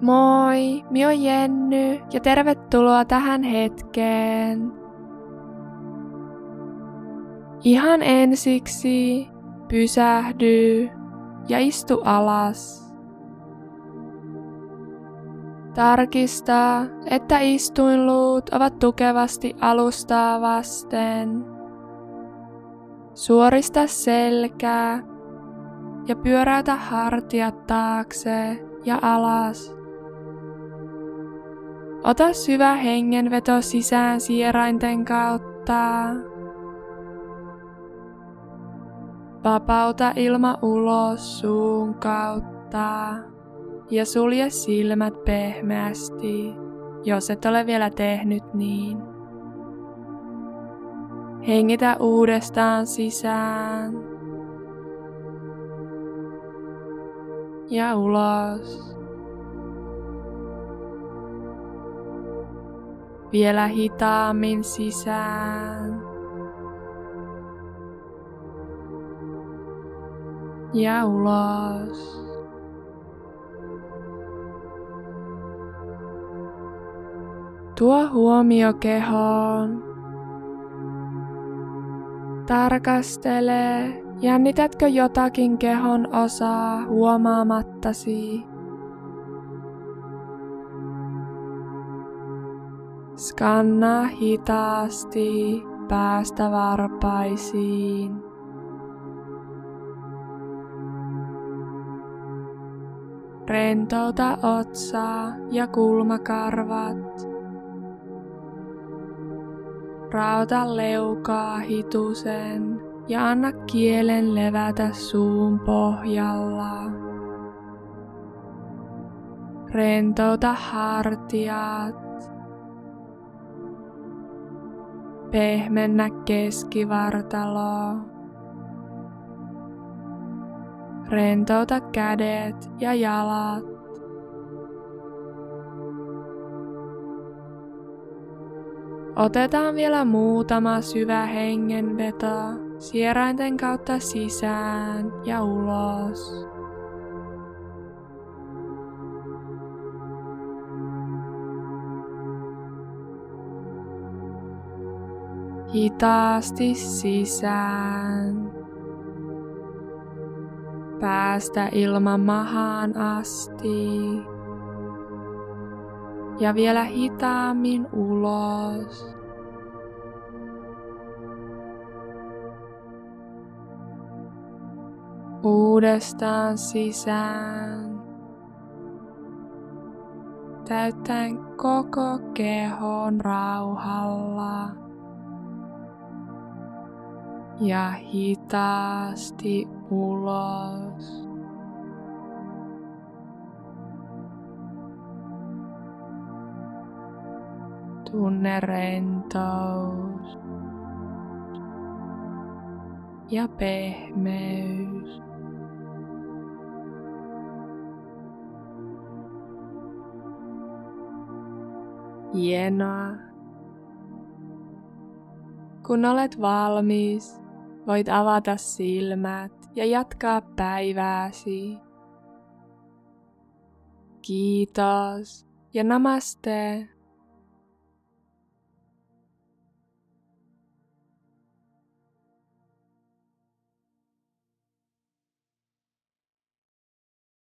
Moi, mi on Jenny ja tervetuloa tähän hetkeen. Ihan ensiksi pysähdy ja istu alas. Tarkista, että istuinluut ovat tukevasti alustaa vasten. Suorista selkää ja pyöräytä hartiat taakse ja alas. Ota syvä hengenveto sisään sierainten kautta. Vapauta ilma ulos suun kautta ja sulje silmät pehmeästi, jos et ole vielä tehnyt niin. Hengitä uudestaan sisään ja ulos. Vielä hitaammin sisään. Ja ulos. Tuo huomio kehoon. Tarkastele, jännitätkö jotakin kehon osaa huomaamattasi. Skannaa hitaasti päästä varpaisiin. Rentouta otsaa ja kulmakarvat. Rauta leukaa hitusen ja anna kielen levätä suun pohjalla. Rentouta hartiat Pehmennä keskivartalo. Rentouta kädet ja jalat. Otetaan vielä muutama syvä hengenveto sierainten kautta sisään ja ulos. Hitaasti sisään. Päästä ilman mahaan asti. Ja vielä hitaammin ulos. Uudestaan sisään. Täyttäen koko kehon rauhalla ja hitaasti ulos. Tunne rentous ja pehmeys. Hienoa. Kun olet valmis, Voit avata silmät ja jatkaa päivääsi. Kiitos ja namaste.